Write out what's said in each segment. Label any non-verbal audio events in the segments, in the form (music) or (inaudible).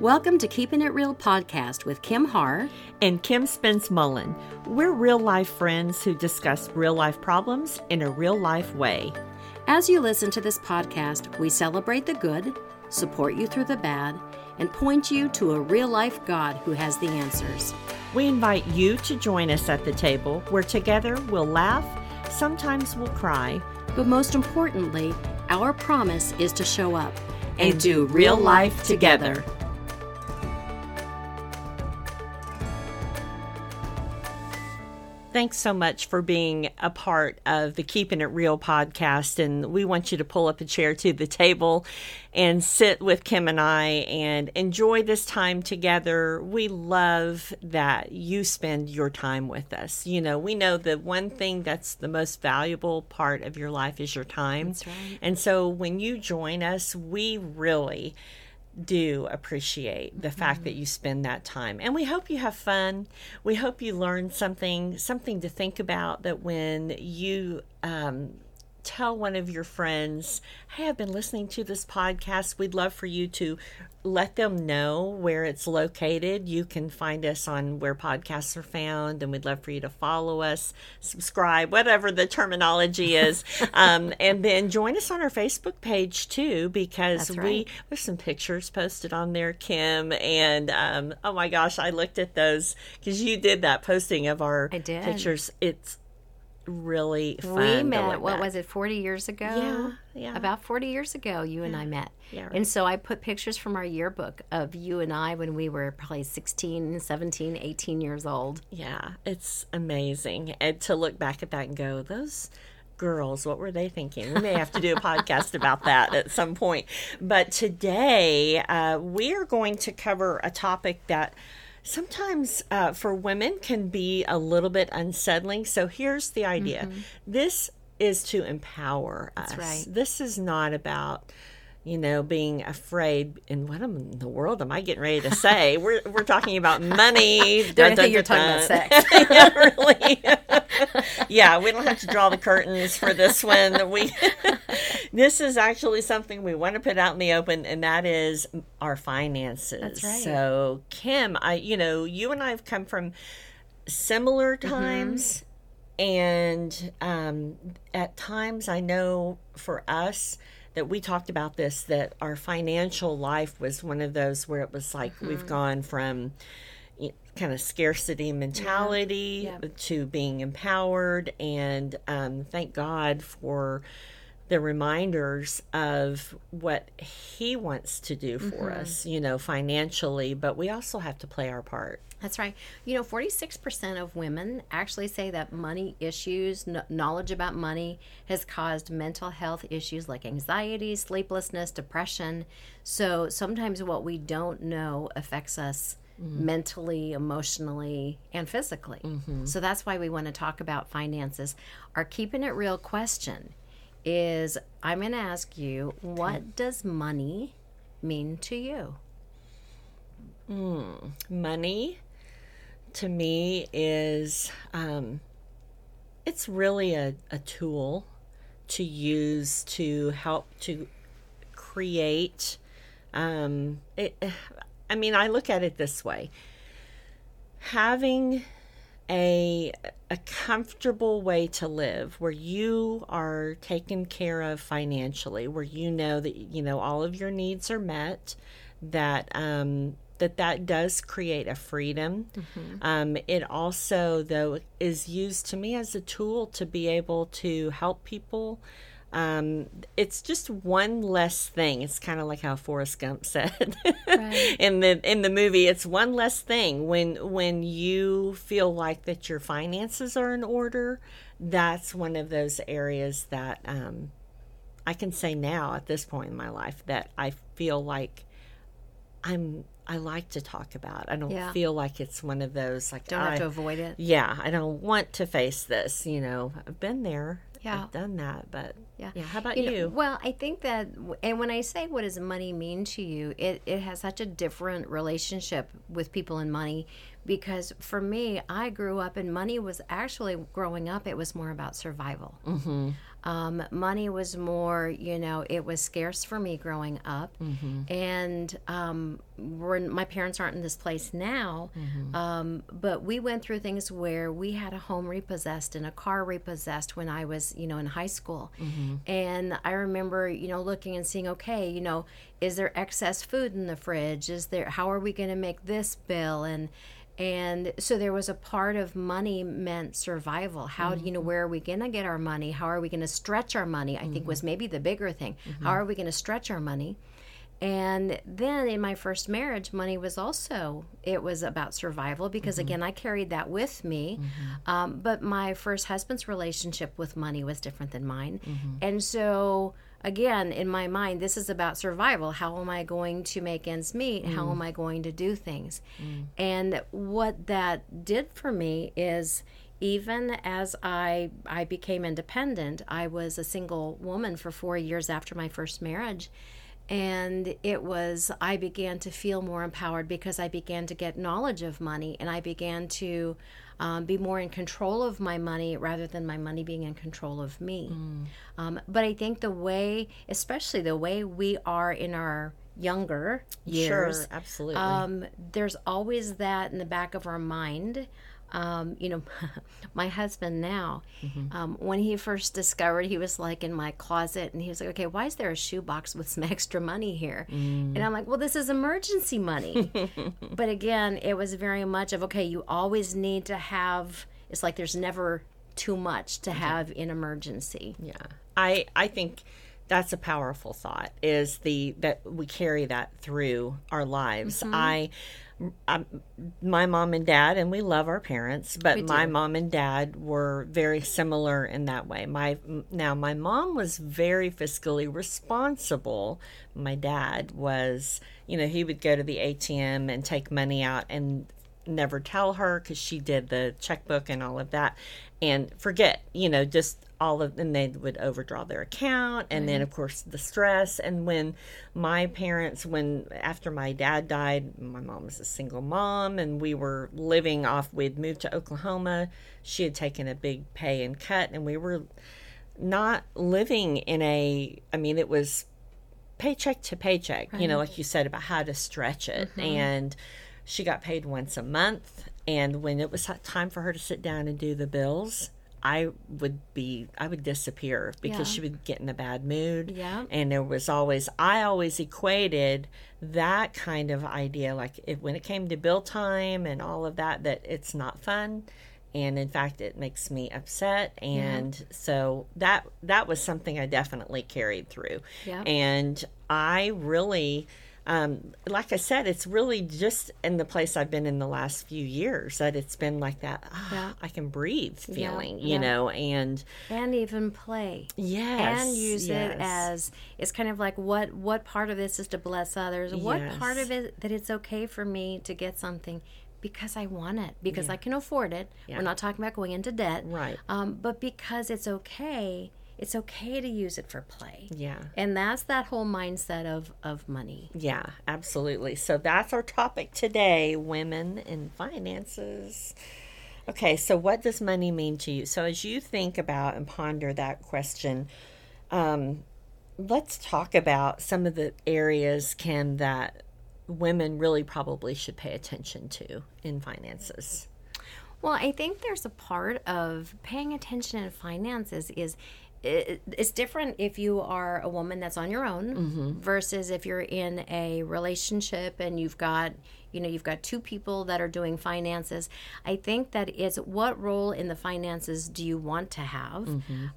Welcome to Keeping It Real podcast with Kim Har and Kim Spence Mullen. We're real life friends who discuss real life problems in a real life way. As you listen to this podcast, we celebrate the good, support you through the bad, and point you to a real life God who has the answers. We invite you to join us at the table where together we'll laugh, sometimes we'll cry, but most importantly, our promise is to show up and, and do real life together. Thanks so much for being a part of the Keeping It Real podcast. And we want you to pull up a chair to the table and sit with Kim and I and enjoy this time together. We love that you spend your time with us. You know, we know the one thing that's the most valuable part of your life is your time. That's right. And so when you join us, we really do appreciate the mm-hmm. fact that you spend that time. And we hope you have fun. We hope you learn something, something to think about that when you um, tell one of your friends, Hey, I've been listening to this podcast. We'd love for you to let them know where it's located. You can find us on where podcasts are found, and we'd love for you to follow us, subscribe, whatever the terminology is. (laughs) um, and then join us on our Facebook page too, because right. we there's some pictures posted on there, Kim. And um, oh my gosh, I looked at those because you did that posting of our pictures. It's really fun. We met, what back. was it, 40 years ago? Yeah, yeah. About 40 years ago, you and yeah. I met. Yeah, right. And so I put pictures from our yearbook of you and I when we were probably 16, 17, 18 years old. Yeah, it's amazing. And to look back at that and go, those girls, what were they thinking? We may have to do a podcast (laughs) about that at some point. But today, uh, we are going to cover a topic that sometimes uh, for women can be a little bit unsettling. So here's the idea mm-hmm. this is to empower us. That's right. This is not about you know, being afraid. And what in the world am I getting ready to say? (laughs) we're we're talking about money. (laughs) dun, dun, you're talking about sex. (laughs) yeah, really. yeah, we don't have to draw the curtains for this one. We this is actually something we want to put out in the open, and that is our finances. That's right. So, Kim, I you know, you and I have come from similar mm-hmm. times. Mm-hmm. And um, at times, I know for us, that we talked about this that our financial life was one of those where it was like mm-hmm. we've gone from kind of scarcity mentality yeah. Yeah. to being empowered and um, thank god for the reminders of what he wants to do for mm-hmm. us you know financially but we also have to play our part that's right. You know, 46% of women actually say that money issues, knowledge about money, has caused mental health issues like anxiety, sleeplessness, depression. So sometimes what we don't know affects us mm-hmm. mentally, emotionally, and physically. Mm-hmm. So that's why we want to talk about finances. Our keeping it real question is I'm going to ask you, what does money mean to you? Mm, money to me is um, it's really a, a tool to use to help to create um, it, i mean i look at it this way. Having a a comfortable way to live where you are taken care of financially where you know that you know all of your needs are met that um, that that does create a freedom. Mm-hmm. Um, it also, though, is used to me as a tool to be able to help people. Um, it's just one less thing. It's kind of like how Forrest Gump (laughs) said right. in the in the movie. It's one less thing when when you feel like that your finances are in order. That's one of those areas that um, I can say now at this point in my life that I feel like I'm I like to talk about. I don't yeah. feel like it's one of those like don't I, have to avoid it. Yeah, I don't want to face this. You know, I've been there. Yeah, I've done that. But yeah, yeah. How about you? you? Know, well, I think that, and when I say what does money mean to you, it it has such a different relationship with people and money because for me, I grew up and money was actually growing up. It was more about survival. Mm-hmm. Um, money was more, you know, it was scarce for me growing up, and um, we're, my parents aren't in this place now. Um, but we went through things where we had a home repossessed and a car repossessed when I was, you know, in high school, and I remember, you know, looking and seeing, okay, you know, is there excess food in the fridge? Is there? How are we going to make this bill? And and so there was a part of money meant survival. How you know mm-hmm. where are we going to get our money? How are we going to stretch our money? I think was mm-hmm. maybe the bigger thing. Mm-hmm. How are we going to stretch our money? And then in my first marriage money was also it was about survival because again i carried that with me. Um, but my first husband's relationship with money was different than mine. And so again in my mind this is about survival. How am i going to make ends meet? How mm. am i going to do things? Mm. And what that did for me is even as I I became independent, I was a single woman for 4 years after my first marriage. And it was, I began to feel more empowered because I began to get knowledge of money and I began to um, be more in control of my money rather than my money being in control of me. Um, but I think the way, especially the way we are in our younger years, Sure, absolutely. um, there's always that in the back of our mind. Um, you know, (laughs) my husband now, um, when he first discovered, he was like in my closet and he was like, okay, why is there a shoebox with some (laughs) extra money here? And I'm like, well, this is emergency money. (laughs) but again, it was very much of, okay, you always need to have, it's like there's never too much to have in emergency. Yeah. I I think that's a powerful thought is the that we carry that through our lives. I i my mom and dad and we love our parents but my mom and dad were very similar in that way. My now my mom was very fiscally responsible. My dad was you know he would go to the atm and take money out and never tell her because she did the checkbook and all of that. And forget you know just all of and they would overdraw their account and then of course the stress. And when my parents when after my dad died my mom was a single mom and we were living off we'd moved to oklahoma. She had taken a big pay and cut and we were not living in a i mean it was paycheck to paycheck you know like you said about how to stretch it. Mm-hmm. And she got paid once a month. And when it was time for her to sit down and do the bills i would be i would disappear because Yeah. she would get in a bad mood Yeah. and there was always i always equated that kind of idea like if, when it came to bill time and all of that that it's not fun and in fact it makes me upset and so that that was something i definitely carried through Yeah. and i really um, like I said, it's really just in the place I've been in the last few years that it's been like that. "Ah, Yeah. I can breathe feeling, you yeah. know, and And even play. yes, and use yes. it as it's kind of like what what part of this is to bless others what part of it that it's okay for me to get something because i want it because i can afford it Yeah. we're not talking about going into debt Right. um, but because it's okay it's okay to use it for play yeah. and that's that whole mindset of of money Yeah, absolutely. So that's our topic today women in finances. Okay, so what does money mean to you? So as you think about and ponder that question, um, let's talk about some of the areas, can that women really probably should pay attention to in finances. Well, I think there's a part of paying attention in finances is it, it's different if you are a woman that's on your own versus if you're in a relationship and you've got you know you've got two people that are doing finances. I think that it's what role in the finances do you want to have?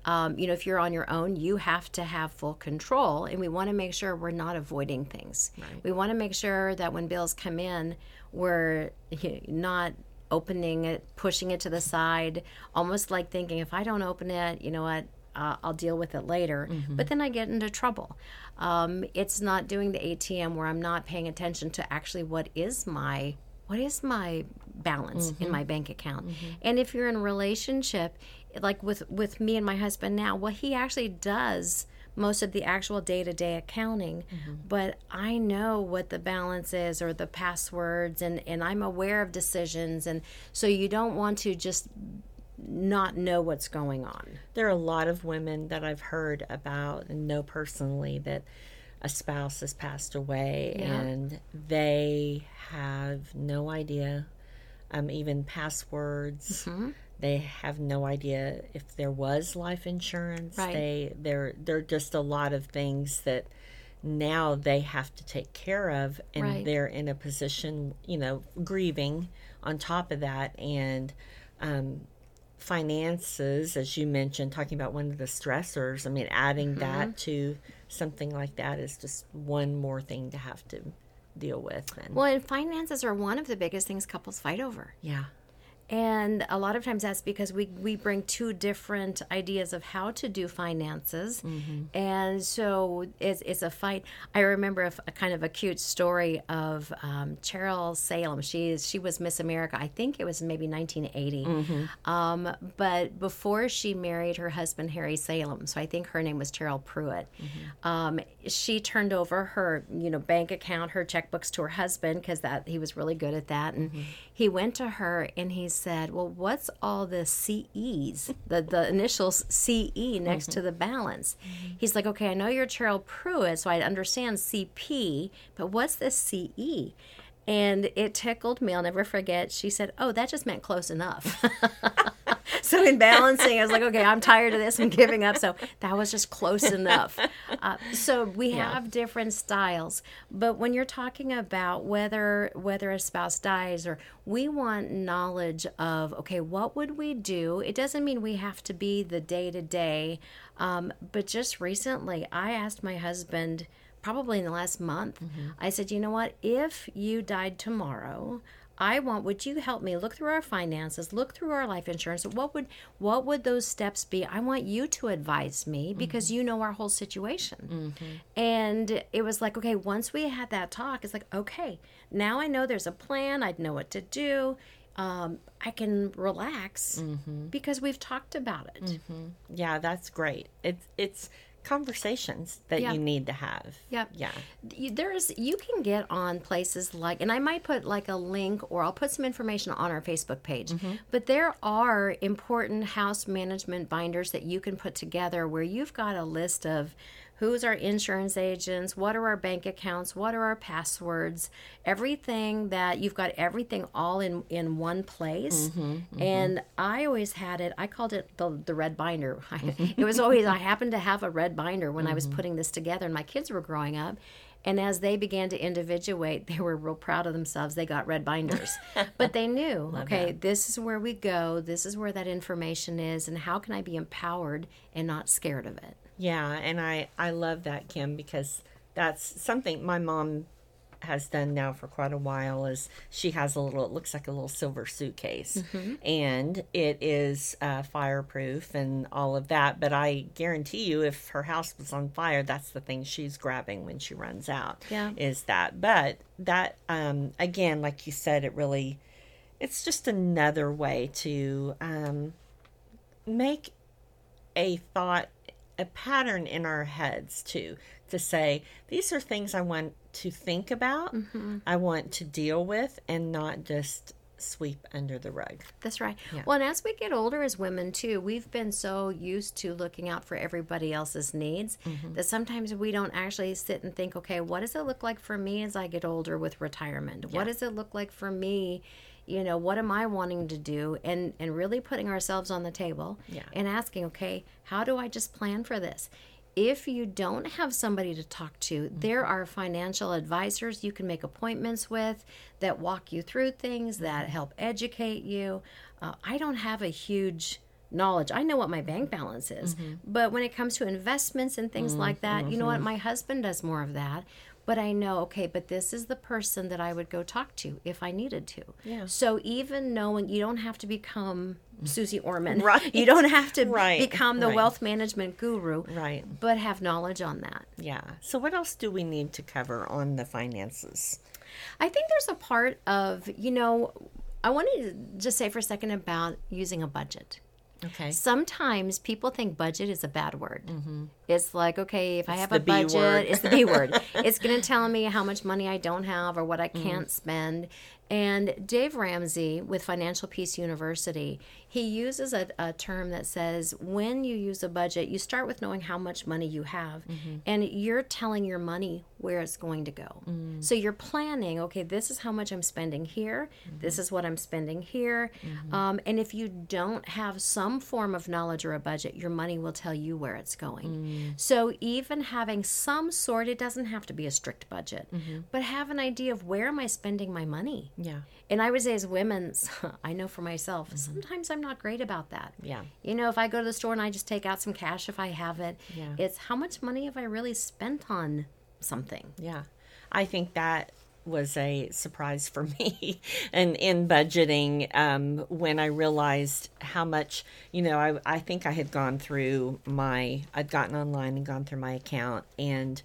Um, you know if you're on your own you have to have full control and we want to make sure we're not avoiding things. We want to make sure that when bills come in we're (laughs) not opening it, pushing it to the side, almost like thinking, if I don't open it, you know what, uh, I'll deal with it later. But then I get into trouble. Um, it's not doing the ATM where I'm not paying attention to actually what is my what is my balance in my bank account. And if you're in a relationship, like with with me and my husband now, what he actually does most of the actual day-to-day accounting but i know what the balance is or the passwords and and i'm aware of decisions and so you don't want to just not know what's going on. There are a lot of women that I've heard about and know personally that a spouse has passed away Yeah. and they have no idea, um, even passwords. Mm-hmm. They have no idea if there was life insurance. Right. They there there are just a lot of things that now they have to take care of and Right. they're in a position, you know, grieving on top of that and um finances, as you mentioned, talking about one of the stressors. I mean, adding Mm-hmm. that to something like that is just one more thing to have to deal with. And Well, and finances are one of the biggest things couples fight over. yeah, And a lot of times that's because we, we bring two different ideas of how to do finances. And so it's, it's a fight. I remember a kind of a cute story of um, Cheryl Salem. She, is, she was Miss America. I think it was maybe 1980. Um, but before she married her husband, Harry Salem, so I think her name was Cheryl Prewitt, um, she turned over her you know bank account, her checkbooks to her husband because that he was really good at that. And he went to her and he said, "Well, what's all the CEs, the the initials CE next to mm-hmm. the balance?" He's like, "Okay, I know you're Cheryl Prewitt, so I understand CP, but what's this CE?" And it tickled me. I'll never forget. She said, "Oh, that just meant close enough." (laughs) so in balancing, I was like, "Okay, I'm tired of this. I'm giving up." So that was just close enough. Uh, so we have different styles, but when you're talking about whether whether a spouse dies or we want knowledge of, okay, what would we do? It doesn't mean we have to be the day to day, but just recently, I asked my husband probably in the last month. Mm-hmm. I said, you know what? If you died tomorrow, I want would you help me look through our finances, look through our life insurance. What would what would those steps be? I want you to advise me mm-hmm. because you know our whole situation. Mm-hmm. And it was like, okay, once we had that talk, it's like, okay, now I know there's a plan, I know what to do. Um, I can relax because we've talked about it. yeah, that's great. It's it's conversations that Yeah. you need to have. Yep. Yeah. There's you can get on places like and i might put like a link or i'll put some information on our facebook page mm-hmm. but there are important house management binders that you can put together where you've got a list of who's our insurance agents what are our bank accounts what are our passwords everything that you've got everything all in in one place mm-hmm, mm-hmm. and i always had it i called it the, the red binder (laughs) it was always i happened to have a red binder when i was mm-hmm. putting this together and my kids were growing up and as they began to individuate, they were real proud of themselves. They got red binders. (laughs) but they knew, okay, this is where we go. This is where that information is. And how can I be empowered and not scared of it? Yeah, and I I love that Kim because that's something my mom has done now for quite a while is she has a little it looks like a little silver suitcase. And it is uh, fireproof and all of that but i guarantee you if her house was on fire that's the thing she's grabbing when she runs out Yeah. is that. But that um again like you said it really it's just another way to um make a thought a pattern in our heads too to say these are things i want to think about mm-hmm. i want to deal with and not just sweep under the rug That's right. Well, and as we get older as women too, we've been so used to looking out for everybody else's needs mm-hmm. that sometimes we don't actually sit and think, okay, what does it look like for me as I get older with retirement? What does it look like for me? You know, what am I wanting to do? And and really putting ourselves on the table Yeah. and asking, okay, how do I just plan for this? If you don't have somebody to talk to, mm-hmm. there are financial advisors you can make appointments with that walk you through things, that mm-hmm. help educate you. Uh, I don't have a huge knowledge. I know what my bank balance is, mm-hmm. but when it comes to investments and things like that, you know what? My husband does more of that. But I know, okay, but this is the person that I would go talk to if I needed to. Yeah. So even knowing you don't have to become Susie Orman, (laughs) Right. You don't have to Right, become the right. wealth management guru, right but have knowledge on that. yeah so what else do we need to cover on the finances I think there's a part of, you know, I wanted to just say for a second about using a budget. Okay. Sometimes people think budget is a bad word. It's like, okay, if I have a budget, word. it's the B word. (laughs) It's going to tell me how much money I don't have or what I can't spend. And Dave Ramsey with Financial Peace University, he uses a, a term that says when you use a budget, you start with knowing how much money you have, and you're telling your money where it's going to go. So you're planning, okay, this is how much I'm spending here, this is what I'm spending here. Um, and if you don't have some form of knowledge or a budget, your money will tell you where it's going. So even having some sort, it doesn't have to be a strict budget, mm-hmm. but have an idea of where am I spending my money. Yeah. And I would say, as women, (laughs) I know for myself, mm-hmm. sometimes I'm not great about that. Yeah. You know, if I go to the store and I just take out some cash if I have it, Yeah. it's how much money have I really spent on something? Yeah. I think that was a surprise for (laughs) me and in budgeting um, when I realized how much, you know, I, I think I had gone through my, I'd gotten online and gone through my account and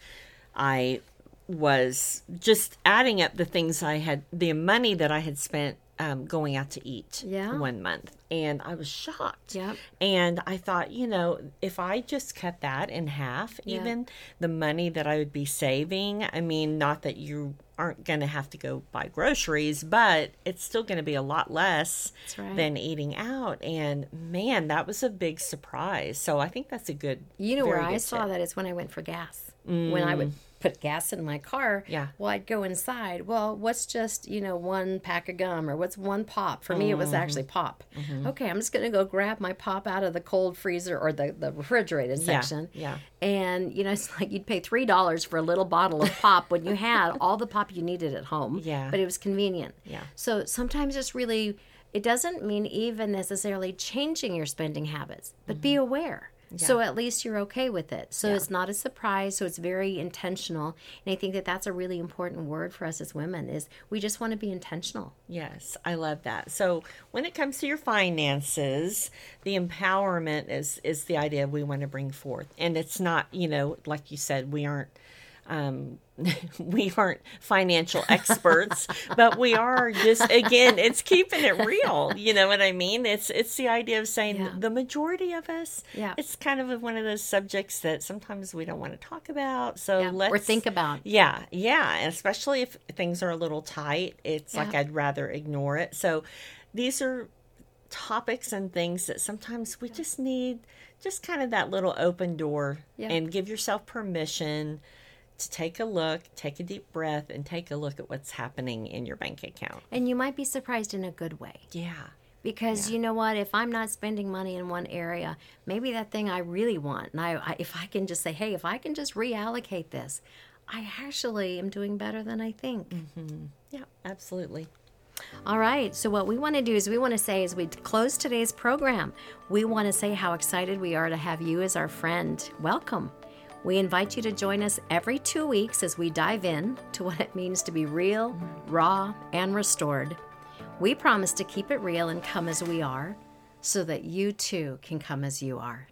I was just adding up the things I had, the money that I had spent um, going out to eat Yeah. one month. And I was shocked. Yep. And I thought, you know, if I just cut that in half, Yeah. even the money that I would be saving, I mean, not that you aren't going to have to go buy groceries, but it's still going to be a lot less right. than eating out. And man, that was a big surprise. So I think that's a good. You know where I saw tip. that is when I went for gas. When I would mm. put gas in my car, Yeah. well, I'd go inside. Well, what's just, you know, one pack of gum or what's one pop? For me, it was Mm-hmm. actually pop. Mm-hmm. Okay, I'm just going to go grab my pop out of the cold freezer or the, the refrigerated Yeah, section. yeah. And, you know, (laughs) it's like you'd pay $3 for a little bottle of pop when you had (laughs) all the pop you needed at home. Yeah. But it was convenient. Yeah. So sometimes it's really, it doesn't mean even necessarily changing your spending habits, but be mm-hmm. aware. So at least you're okay with it. So it's not a surprise. So it's very intentional. And I think that that's a really important word for us as women is we just want to be intentional. Yes, I love that. So when it comes to your finances, the empowerment is is the idea we want to bring forth, and it's not you know like you said we aren't. Um, (laughs) we aren't financial experts, but we are just again, it's keeping it real. You know what I mean? It's it's the idea of saying Yeah. the majority of us. Yeah. It's kind of one of those subjects that sometimes we don't want to talk about. So Yeah, let's or think about. yeah, yeah, and especially if things are a little tight, it's like I'd rather ignore it. So these are topics and things that sometimes we just need just kind of that little open door Yeah. and give yourself permission to take a look, take a deep breath and take a look at what's happening in your bank account. And you might be surprised in a good way. Yeah. Because you know what? If I'm not spending money in one area, maybe that thing I really want, and I, I if I can just say, hey, if I can just reallocate this, I actually am doing better than I think. Mm-hmm. Yeah, absolutely. All right. So, what we want to do is we want to say, as we close today's program, we want to say how excited we are to have you as our friend. Welcome. We invite you to join us every two weeks as we dive in to what it means to be real, raw, and restored. We promise to keep it real and come as we are so that you too can come as you are.